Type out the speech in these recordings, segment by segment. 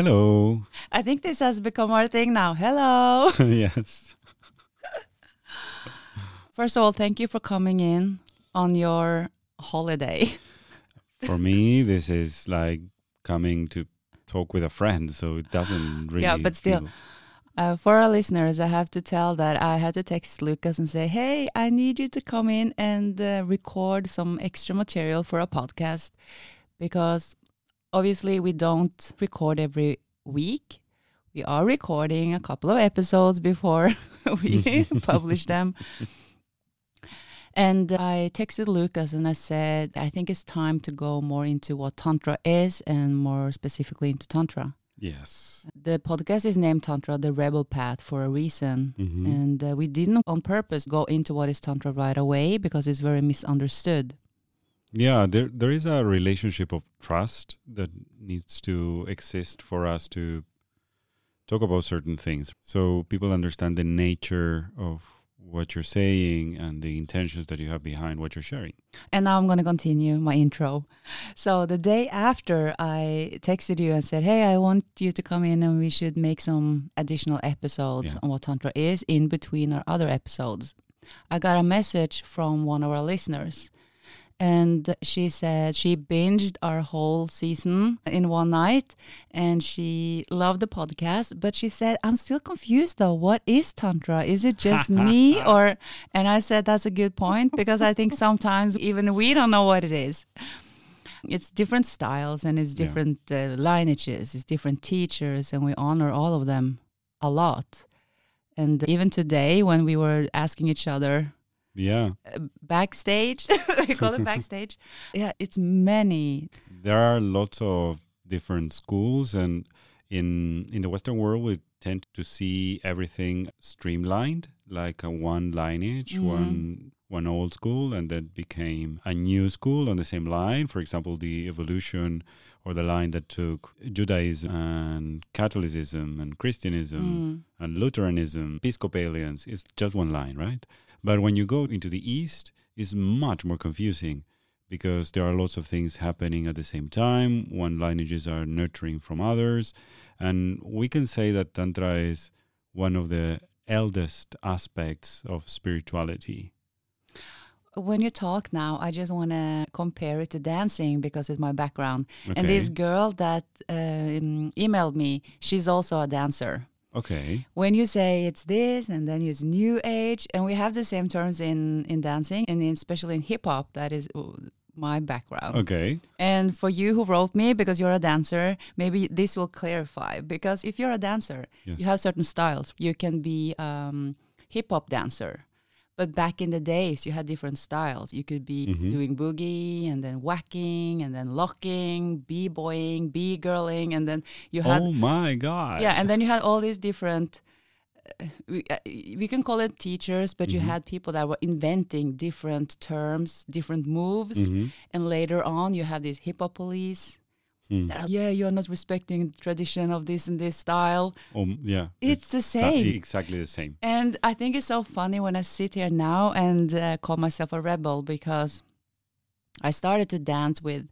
Hello. I think this has become our thing now. Hello. yes. First of all, thank you for coming in on your holiday. For me, this is like coming to talk with a friend, so it doesn't really. Yeah, but still, Uh, for our listeners, I have to tell that I had to text Lucas and say, hey, I need you to come in and uh, record some extra material for a podcast because obviously we don't record every week. We are recording a couple of episodes before we publish them. And I texted Lucas and I said, I think it's time to go more into what Tantra is and more specifically into Tantra. Yes. The podcast is named Tantra, the Rebel Path, for a reason. Mhm. And uh, we didn't on purpose go into what is Tantra right away because it's very misunderstood. Yeah, there there is a relationship of trust that needs to exist for us to talk about certain things. So people understand the nature of what you're saying and the intentions that you have behind what you're sharing. And now I'm going to continue my intro. So the day after I texted you and said, Hey, I want you to come in and we should make some additional episodes Yeah. on what Tantra is in between our other episodes. I got a message from one of our listeners. And she said she binged our whole season in one night and she loved the podcast. But she said, I'm still confused though. What is Tantra? Is it just me? Or, and I said, that's a good point because I think sometimes even we don't know what it is. It's different styles and it's Yeah. different uh, lineages, it's different teachers, and we honor all of them a lot. And even today, when we were asking each other, Yeah. uh, backstage we call it backstage yeah it's many there are lots of different schools and in in the western world we tend to see everything streamlined like a one lineage Mhm. one one old school and then became a new school on the same line for example the evolution or the line that took judaism and catholicism and christianism Mm. and Lutheranism, Episcopalians, it's just one line, right? But when you go into the East, it's much more confusing because there are lots of things happening at the same time. One lineages are nurturing from others. And we can say that Tantra is one of the eldest aspects of spirituality. when you talk now i just want to compare it to dancing because it's my background and this girl that um, emailed me she's also a dancer Okay. when you say it's this and then it's new age and we have the same terms in in dancing and in, especially in hip hop that is uh, my background Okay. And for you who wrote me, because you're a dancer, maybe this will clarify. Because if you're a dancer, Yes. you have certain styles. You can be um, hip hop dancer, but back in the days, you had different styles. You could be Mhm. doing boogie and then whacking and then locking, b boying, b girling, and then you had oh my God. yeah, and then you had all these different. Uh, we, uh, we can call it teachers, but you Mhm. had people that were inventing different terms, different moves, Mhm. and later on you have these hip hop police. Are, yeah, you're not respecting the tradition of this and this style. Um, yeah. It's the sa- same. exactly the same. And I think it's so funny when I sit here now and uh, call myself a rebel because I started to dance with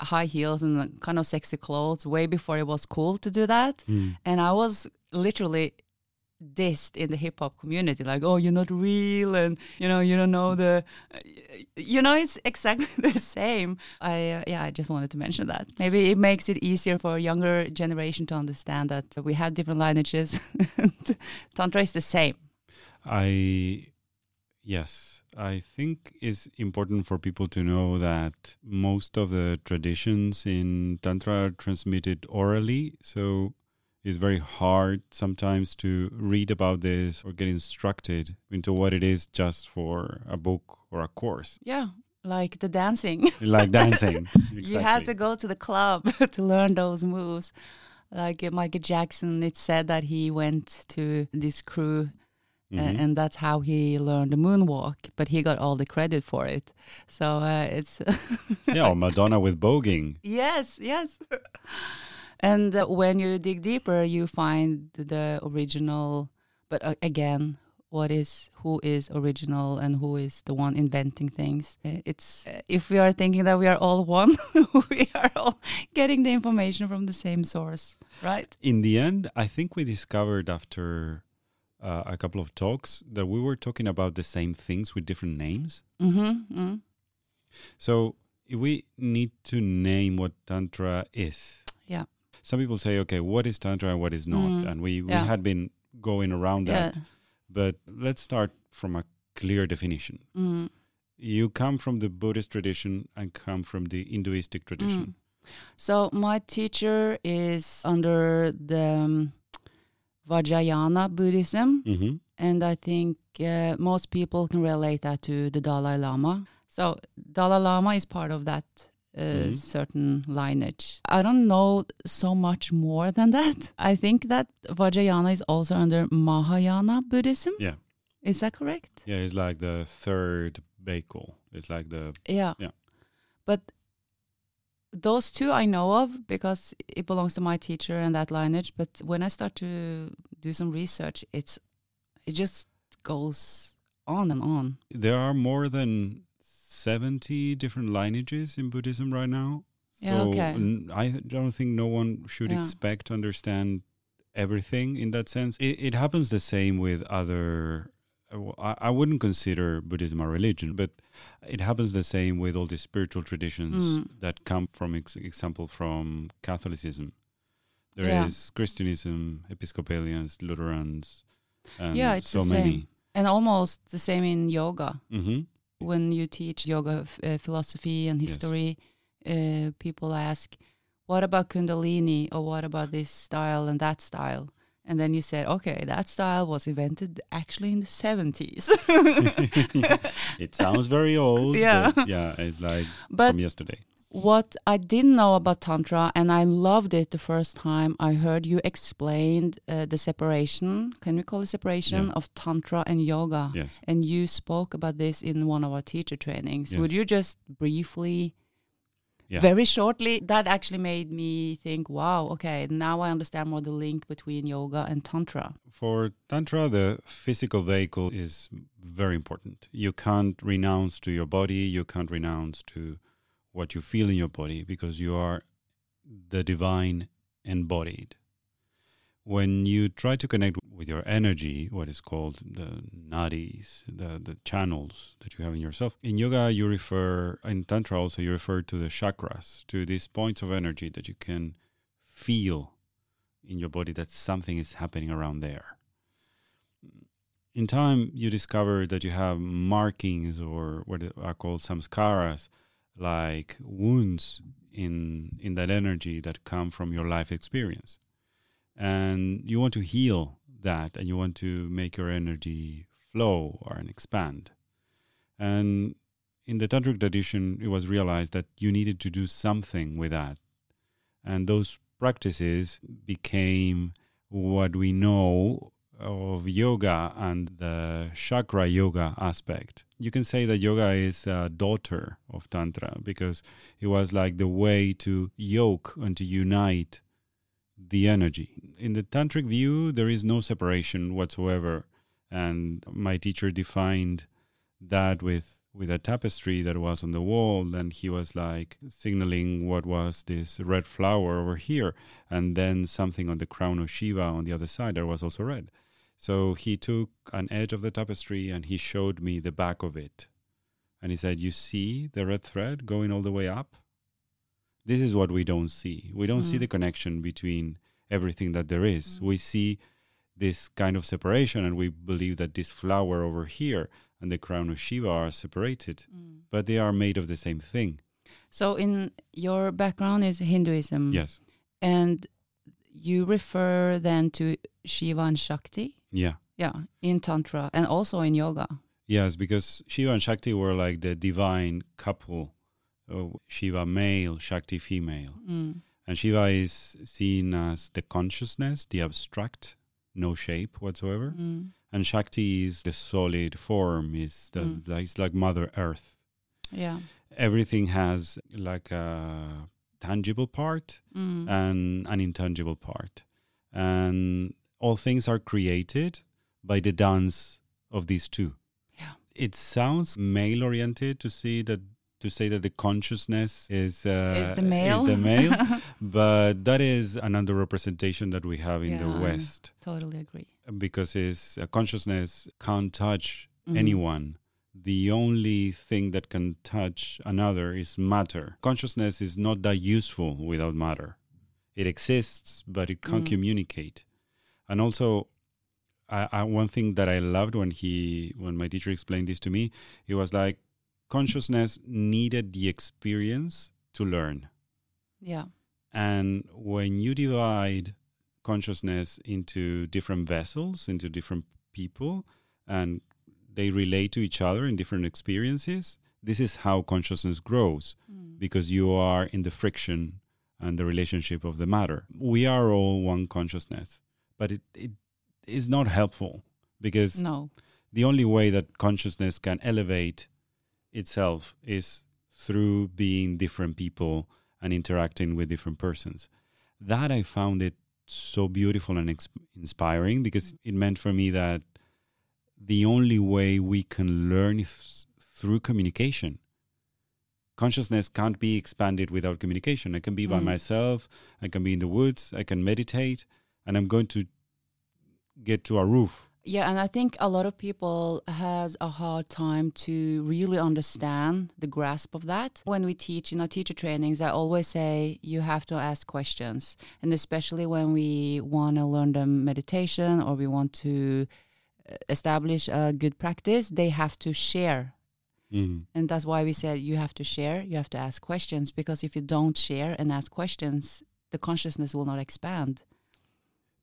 high heels and kind of sexy clothes way before it was cool to do that. Hmm. And I was literally dissed in the hip hop community like oh you're not real and you know you don't know the you know it's exactly the same. I uh, yeah i just wanted to mention that. Maybe it makes it easier for a younger generation to understand that we have different lineages. Tantra is the same. I yes, I think it's important for people to know that most of the traditions in tantra are transmitted orally, so it's very hard sometimes to read about this or get instructed into what it is just for a book or a course, yeah like the dancing like dancing. you had to go to the club to learn those moves like uh, michael jackson it said that he went to this crew a- Mhm. and that's how he learned the moonwalk. But he got all the credit for it. So uh, it's yeah, or Madonna with voguing. yes, yes. And uh, when you dig deeper, you find the original. But uh, again, what is who is original and who is the one inventing things. Uh, It's uh, if we are thinking that we are all one, we are all getting the information from the same source, right? In the end, I think we discovered after uh, a couple of talks that we were talking about the same things with different names. Mm-hmm. mm So we need to name what Tantra is. Yeah. Some people say, okay, what is Tantra and what is not? Mm, And we, we yeah. had been going around Yeah. that. But let's start from a clear definition. Mm. You come from the Buddhist tradition and come from the Hinduistic tradition. Mm. So my teacher is under the um, Vajrayana Buddhism, hmm and I think uh, most people can relate that to the Dalai Lama. So Dalai Lama is part of that uh, Mhm. certain lineage. I don't know so much more than that. I think that Vajrayana is also under Mahayana Buddhism. Yeah. Is that correct? Yeah, it's like the third Beiko. It's like the Yeah. Yeah. But those two I know of because it belongs to my teacher and that lineage. But when I start to do some research, it's it just goes on and on. there are more than 70 different lineages in Buddhism right now. Yeah, so okay. n- I don't think no one should Yeah. expect to understand everything in that sense. It, it happens the same with other. I, w- I, I wouldn't consider Buddhism a religion, but it happens the same with all the spiritual traditions Mm. that come from, ex- example, from Catholicism. There is Yeah. Christianism, Episcopalians, Lutherans, and Yeah, it's so the many. same. And almost the same in yoga. hmm When you teach yoga uh, philosophy and Yes. history, uh, people ask, "What about Kundalini?" or "What about this style and that style?" And then you said, "Okay, that style was invented actually in the seventies." it sounds very old. Yeah. Yeah, it's like but from yesterday. What I didn't know about Tantra, and I loved it the first time I heard you explained uh, the separation, can we call it separation, Yeah. of Tantra and yoga? Yes. And you spoke about this in one of our teacher trainings. Would you just briefly, Yeah. very shortly, that actually made me think, wow, okay, now I understand more the link between yoga and Tantra. For Tantra, the physical vehicle is very important. You can't renounce to your body, you can't renounce to what you feel in your body because you are the divine embodied. When you try to connect with your energy, what is called the nadis, the, the channels that you have in yourself, in yoga, you refer, in Tantra also, you refer to the chakras, to these points of energy that you can feel in your body that something is happening around there. In time, you discover that you have markings or what are called samskaras, like wounds in in that energy that come from your life experience, and you want to heal that, and you want to make your energy flow or and expand. And in the tantric tradition, it was realized that you needed to do something with that, and those practices became what we know of yoga and the chakra yoga aspect. You can say that yoga is a daughter of Tantra because it was like the way to yoke and to unite the energy. In the Tantric view, there is no separation whatsoever. And my teacher defined that with with a tapestry that was on the wall and he was like signaling what was this red flower over here and then something on the crown of Shiva on the other side that was also red. So he took an edge of the tapestry and he showed me the back of it. And he said, You see the red thread going all the way up? This is what we don't see. We don't see Mm. the connection between everything that there is. Mm. We see this kind of separation and we believe that this flower over here and the crown of Shiva are separated, but they are made of the same thing. So, in your background is Hinduism. Yes. And you refer then to Shiva and Shakti? Yeah. Yeah, in Tantra and also in yoga. Yes, because Shiva and Shakti were like the divine couple. So Shiva male, Shakti female. Mm. And Shiva is seen as the consciousness, the abstract, no shape whatsoever. Mm. And Shakti is the solid form, is the Mm. like, it's like Mother Earth. Yeah. Everything has like a tangible part Mm. and an intangible part. And all things are created by the dance of these two. Yeah. It sounds male oriented to see that to say that the consciousness is uh, is the male? the male, but that is an underrepresentation that we have in the Yeah. West totally agree. because it's uh, consciousness can't touch Mhm. anyone. The only thing that can touch another is matter. Consciousness is not that useful without matter. It exists, but it can't Mm. communicate. And also, I, I, one thing that I loved when he, when my teacher explained this to me, it was like consciousness needed the experience to learn. Yeah. And when you divide consciousness into different vessels, into different people, and they relate to each other in different experiences, this is how consciousness grows Mm. because you are in the friction and the relationship of the matter. We are all one consciousness, but it, it is not helpful because No. the only way that consciousness can elevate itself is through being different people and interacting with different persons. That I found it so beautiful and ex- inspiring because it meant for me that the only way we can learn is through communication. Consciousness can't be expanded without communication. I can be by Mm. myself, I can be in the woods, I can meditate, and I'm going to get to a roof Yeah, and I think a lot of people has a hard time to really understand the grasp of that. When we teach in our teacher trainings, I always say you have to ask questions, and especially when we want to learn the meditation or we want to uh, establish a good practice, they have to share. Mhm. And that's why we said you have to share, you have to ask questions, because if you don't share and ask questions, the consciousness will not expand.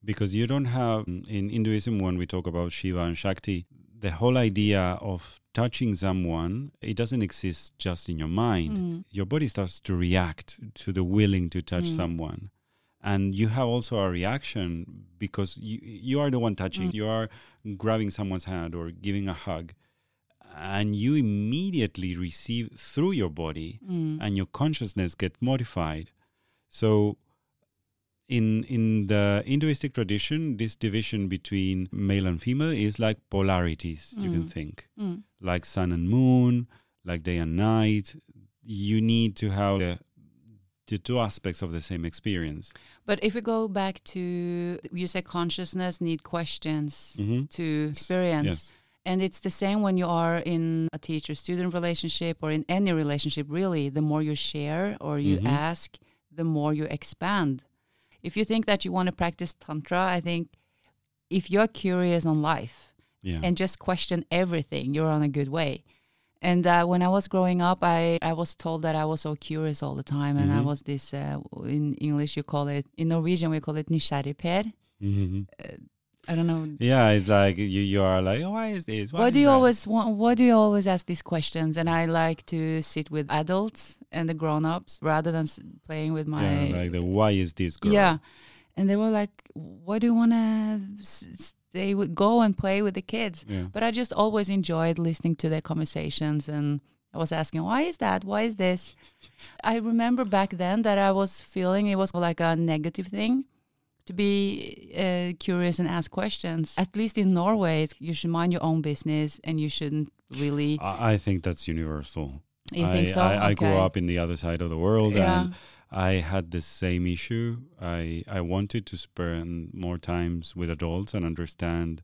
Because you don't have in Hinduism when we talk about Shiva and Shakti, the whole idea of touching someone it doesn't exist just in your mind. Mm. Your body starts to react to the willing to touch Mm. someone, and you have also a reaction because you you are the one touching. Mm. You are grabbing someone's hand or giving a hug, and you immediately receive through your body Mm. and your consciousness get modified. So in in the Hinduistic tradition, this division between male and female is like polarities, you can Mm. think. Mm. Like sun and moon, like day and night. You need to have the, the two aspects of the same experience. But if we go back to, you say consciousness need questions Mm-hmm. to experience. Yes. And it's the same when you are in a teacher student relationship or in any relationship, really. The more you share or you Mhm. ask, the more you expand. If you think that you want to practice Tantra, I think if you're curious on life Yeah. and just question everything, you're on a good way. And uh, when I was growing up, I, I was told that I was so curious all the time. And I Mhm. was this, uh, in English, you call it, in Norwegian, we call it nysgjerrigper. Mhm. I don't know. Yeah, it's like you, you are like, oh, why is this? Why is do you that?" always want, why do you always ask these questions? And I like to sit with adults and the grown-ups rather than s- playing with my yeah, like the why is this girl? Yeah. And they were like, "Why do you want to stay with go and play with the kids?" Yeah. But I just always enjoyed listening to their conversations and I was asking, "Why is that? Why is this?" I remember back then that I was feeling it was like a negative thing to be uh, curious and ask questions. At least in Norway, you should mind your own business and you shouldn't really. I, I think that's universal. You I, think so? I, I grew up in the other side of the world Yeah. and I had the same issue. I, I wanted to spend more times with adults and understand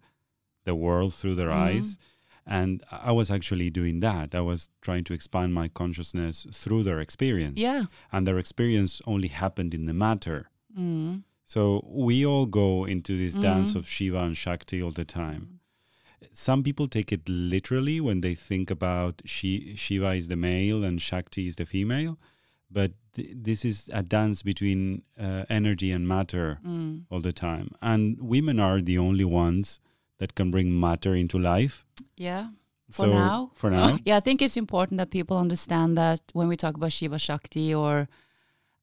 the world through their Mhm. eyes. And I was actually doing that. I was trying to expand my consciousness through their experience. Yeah. And their experience only happened in the matter. Mm. So we all go into this dance Mhm. of Shiva and Shakti all the time. Some people take it literally when they think about Shi- Shiva is the male and Shakti is the female, but th- this is a dance between uh, energy and matter Mm. all the time. And women are the only ones that can bring matter into life. Yeah. For so now? for now, Yeah, I think it's important that people understand that when we talk about Shiva Shakti, or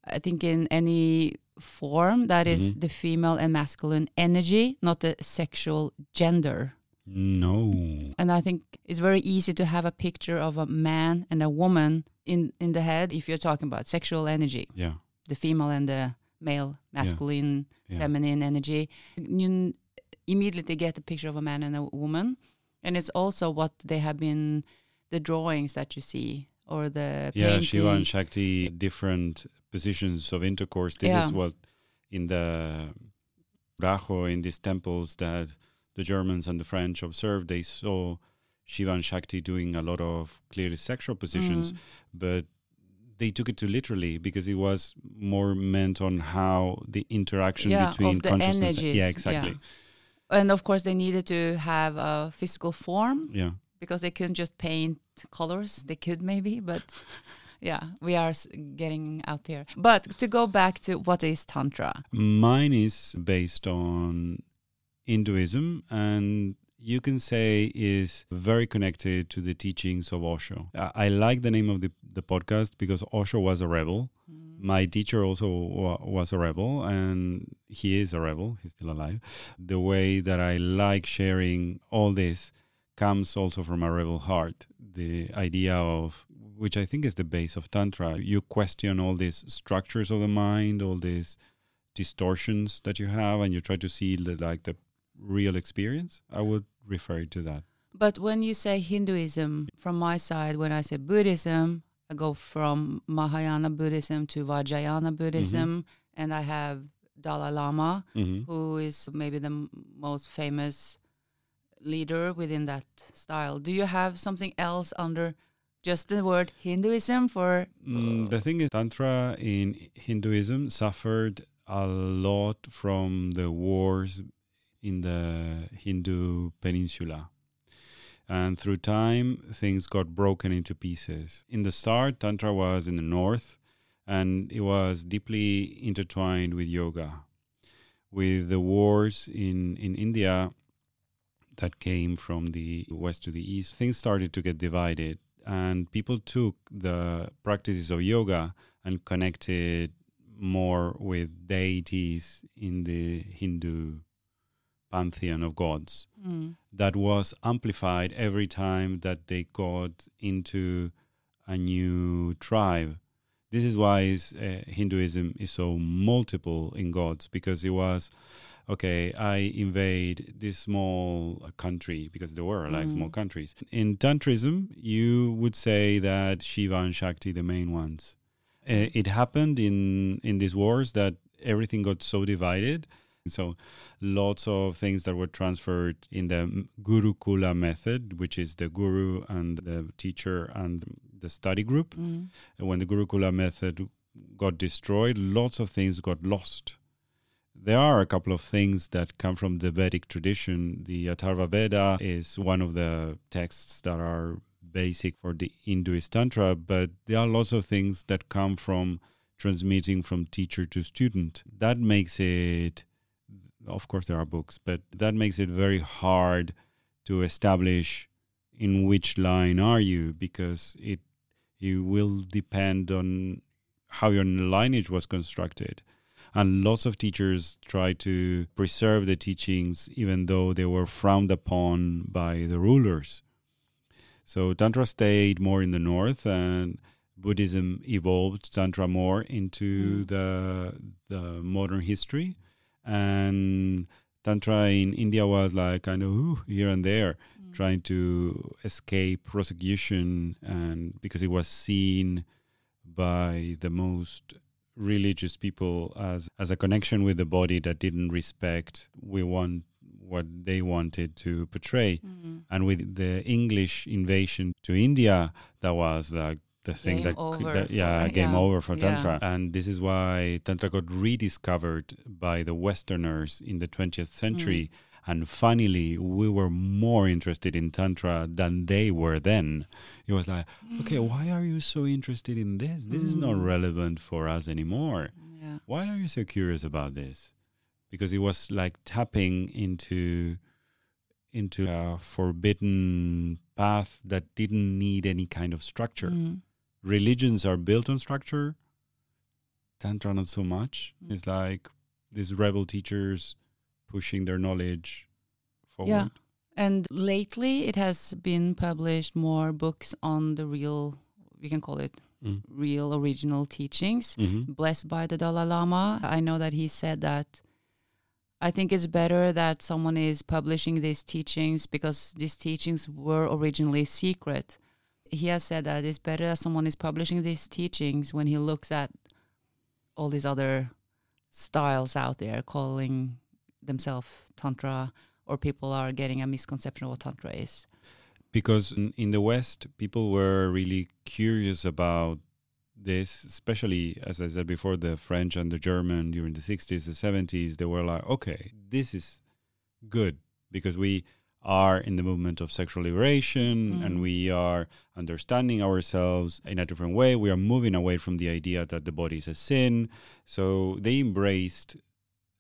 I think in any form, that is Mhm. the female and masculine energy, not the sexual gender. no. And I think it's very easy to have a picture of a man and a woman in, in the head if you're talking about sexual energy, Yeah, the female and the male, masculine, yeah. feminine energy. You immediately get a picture of a man and a woman. And it's also what they have been, the drawings that you see or the Yeah, painting. Shiva and Shakti, different positions of intercourse. This Yeah. is what in the Rajo, in these temples that the Germans and the French observed, they saw Shiva and Shakti doing a lot of clearly sexual positions, Mm. but they took it too literally because it was more meant on how the interaction Yeah, between the consciousness. energies, Yeah, yeah. exactly. And of course, they needed to have a physical form Yeah. Because they couldn't just paint colors. They could maybe, but yeah, we are getting out here. But to go back to what is Tantra? Mine is based on Hinduism and you can say is very connected to the teachings of Osho. I, I like the name of the, the podcast because Osho was a rebel. Mm. My teacher also wa- was a rebel and he is a rebel. He's still alive. The way that I like sharing all this comes also from a rebel heart. The idea of, which I think is the base of Tantra, you question all these structures of the mind, all these distortions that you have, and you try to see the, like the real experience. I would refer to that. But when you say Hinduism, from my side, when I say Buddhism, I go from Mahayana Buddhism to Vajrayana Buddhism, and I have Dalai Lama, Mm-hmm. who is maybe the m- most famous leader within that style. Do you have something else under just the word Hinduism for? Mm, the thing is, Tantra in Hinduism suffered a lot from the wars in the Hindu peninsula. And through time, things got broken into pieces. In the start, Tantra was in the north and it was deeply intertwined with yoga. With the wars in, in India that came from the west to the east, things started to get divided and people took the practices of yoga and connected more with deities in the Hindu pantheon of gods. Mm. That was amplified every time that they got into a new tribe. This is why uh, Hinduism is so multiple in gods because it was okay, I invade this small uh, country because there were like Mm. small countries. In Tantrism, you would say that Shiva and Shakti, the main ones. Uh, it happened in in these wars that everything got so divided. So lots of things that were transferred in the Gurukula method, which is the guru and the teacher and the study group. Mm. And when the Gurukula method got destroyed, lots of things got lost. There are a couple of things that come from the Vedic tradition. The Atharva Veda is one of the texts that are basic for the Hinduist Tantra, but there are lots of things that come from transmitting from teacher to student. That makes it, of course, there are books, but that makes it very hard to establish in which line are you because it it will depend on how your lineage was constructed. And lots of teachers tried to preserve the teachings even though they were frowned upon by the rulers. So Tantra stayed more in the north and Buddhism evolved Tantra more into Mm. the the modern history. And Tantra in India was like kind of ooh, here and there Mm. trying to escape prosecution and because it was seen by the most religious people as as a connection with the body that didn't respect we want what they wanted to portray Mm. and with the english invasion to india that was like the thing Game that, could, over that for- yeah game yeah, over for yeah. tantra and this is why tantra got rediscovered by the westerners in the 20th century Mm. And finally, we were more interested in Tantra than they were then. It was like, okay, why are you so interested in this? This is not Mm. relevant for us anymore. Yeah. Why are you so curious about this? Because it was like tapping into into a forbidden path that didn't need any kind of structure. Mm. Religions are built on structure. Tantra not so much. Mm. It's like these rebel teachers pushing their knowledge forward. Yeah. And lately, it has been published more books on the real, we can call it Mm. real original teachings, Mhm. blessed by the Dalai Lama. I know that he said that I think it's better that someone is publishing these teachings because these teachings were originally secret. He has said that it's better that someone is publishing these teachings when he looks at all these other styles out there calling themselves Tantra, or people are getting a misconception of what Tantra is. Because in, in the West, people were really curious about this, especially as I said before, the French and the German during the 60s, the 70s, they were like, okay, this is good because we are in the movement of sexual liberation Mm. and we are understanding ourselves in a different way. We are moving away from the idea that the body is a sin. So they embraced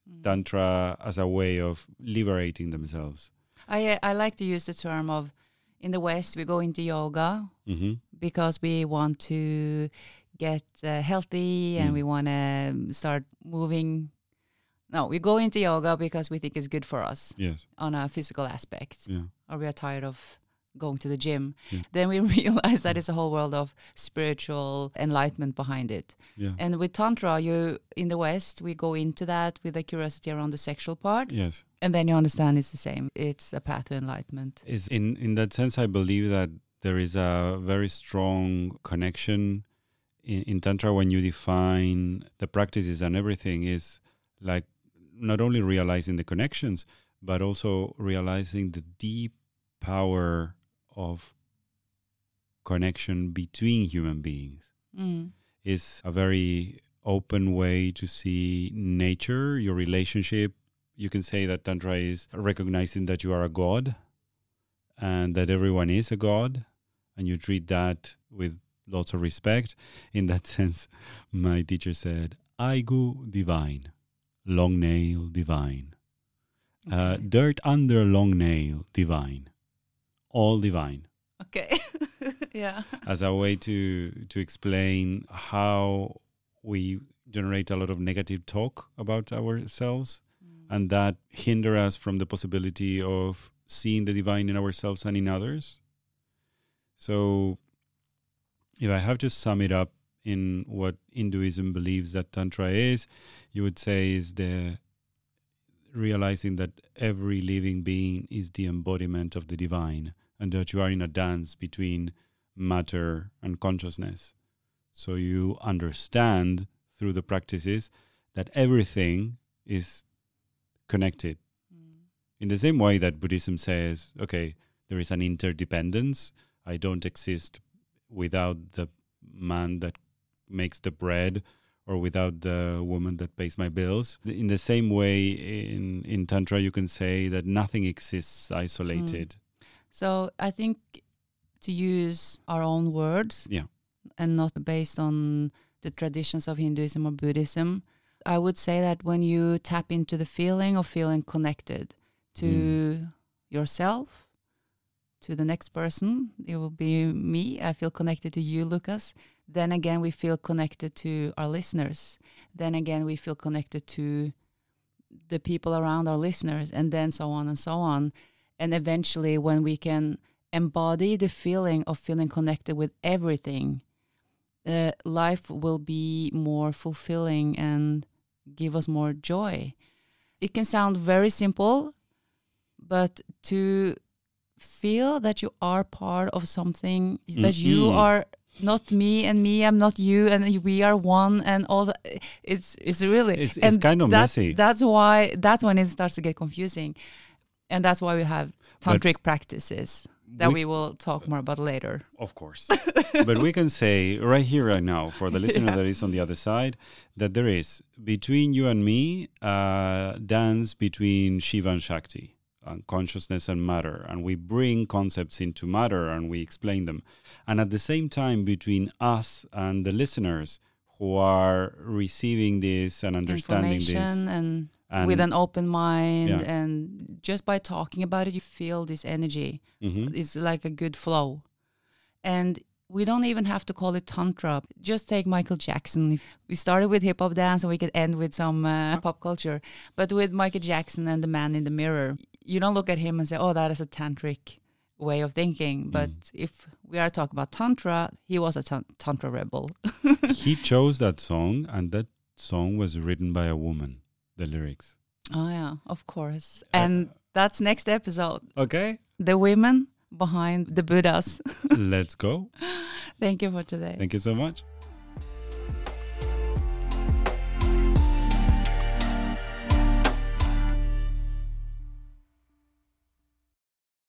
Mm. Tantra as a way of liberating themselves. I I like to use the term of in the West we go into yoga Mm-hmm. because we want to get uh, healthy and Mm. we want to start moving. No, we go into yoga because we think it's good for us Yes. on a physical aspect, Yeah. or we are tired of going to the gym. Yeah. Then we realize that it's a whole world of spiritual enlightenment behind it. Yeah. And with tantra, you in the West, we go into that with a curiosity around the sexual part, yes. and then you understand it's the same. It's a path to enlightenment. is in in that sense i believe that there is a very strong connection in, in tantra when you define the practices and everything is like not only realizing the connections but also realizing the deep power of connection between human beings Mm. is a very open way to see nature, your relationship. You can say that Tantra is recognizing that you are a god and that everyone is a god, and you treat that with lots of respect. In that sense, my teacher said, Aigu divine, long nail divine, uh, dirt under long nail divine, all divine Okay. yeah. as a way to to explain how we generate a lot of negative talk about ourselves mm. and that hinder us from the possibility of seeing the divine in ourselves and in others so if i have to sum it up in what hinduism believes that tantra is you would say is the realizing that every living being is the embodiment of the divine and that you are in a dance between matter and consciousness. So you understand through the practices that everything is connected. Mm. In the same way that Buddhism says, okay, there is an interdependence. I don't exist without the man that makes the bread or without the woman that pays my bills. In the same way, in, in Tantra, you can say that nothing exists isolated. So I think to use our own words Yeah. and not based on the traditions of Hinduism or Buddhism, I would say that when you tap into the feeling of feeling connected to Mm. yourself, to the next person, it will be me. I feel connected to you, Lucas. Then again, we feel connected to our listeners. Then again, we feel connected to the people around our listeners, and then so on and so on. And eventually, when we can embody the feeling of feeling connected with everything, uh, life will be more fulfilling and give us more joy. It can sound very simple, but to feel that you are part of something, that you Mhm. are not me and me, I'm not you, and we are one, and all that. It's it's really It's, it's kind of that's, messy. That's why that's when it starts to get confusing, and that's why we have tantric practices that we, will talk more about later. Of course. but we can say right here, right now, for the listener Yeah. that is on the other side, that there is between you and me a dance between Shiva and Shakti, and consciousness and matter. And we bring concepts into matter and we explain them. And at the same time, between us and the listeners who are receiving this and understanding this. And, And, with an open mind, Yeah. and just by talking about it, you feel this energy. Mhm. It's like a good flow, and we don't even have to call it tantra. Just take Michael Jackson. We started with hip hop dance, and we could end with some uh, pop culture. But with Michael Jackson and the Man in the Mirror, you don't look at him and say, "Oh, that is a tantric way of thinking." But Mm. if we are talking about tantra, he was a tantra rebel. he chose that song, and that song was written by a woman, the lyrics. Oh yeah, of course. Uh, And that's next episode. Okay, The women behind the Buddhas. let's go. Thank you for today. Thank you so much.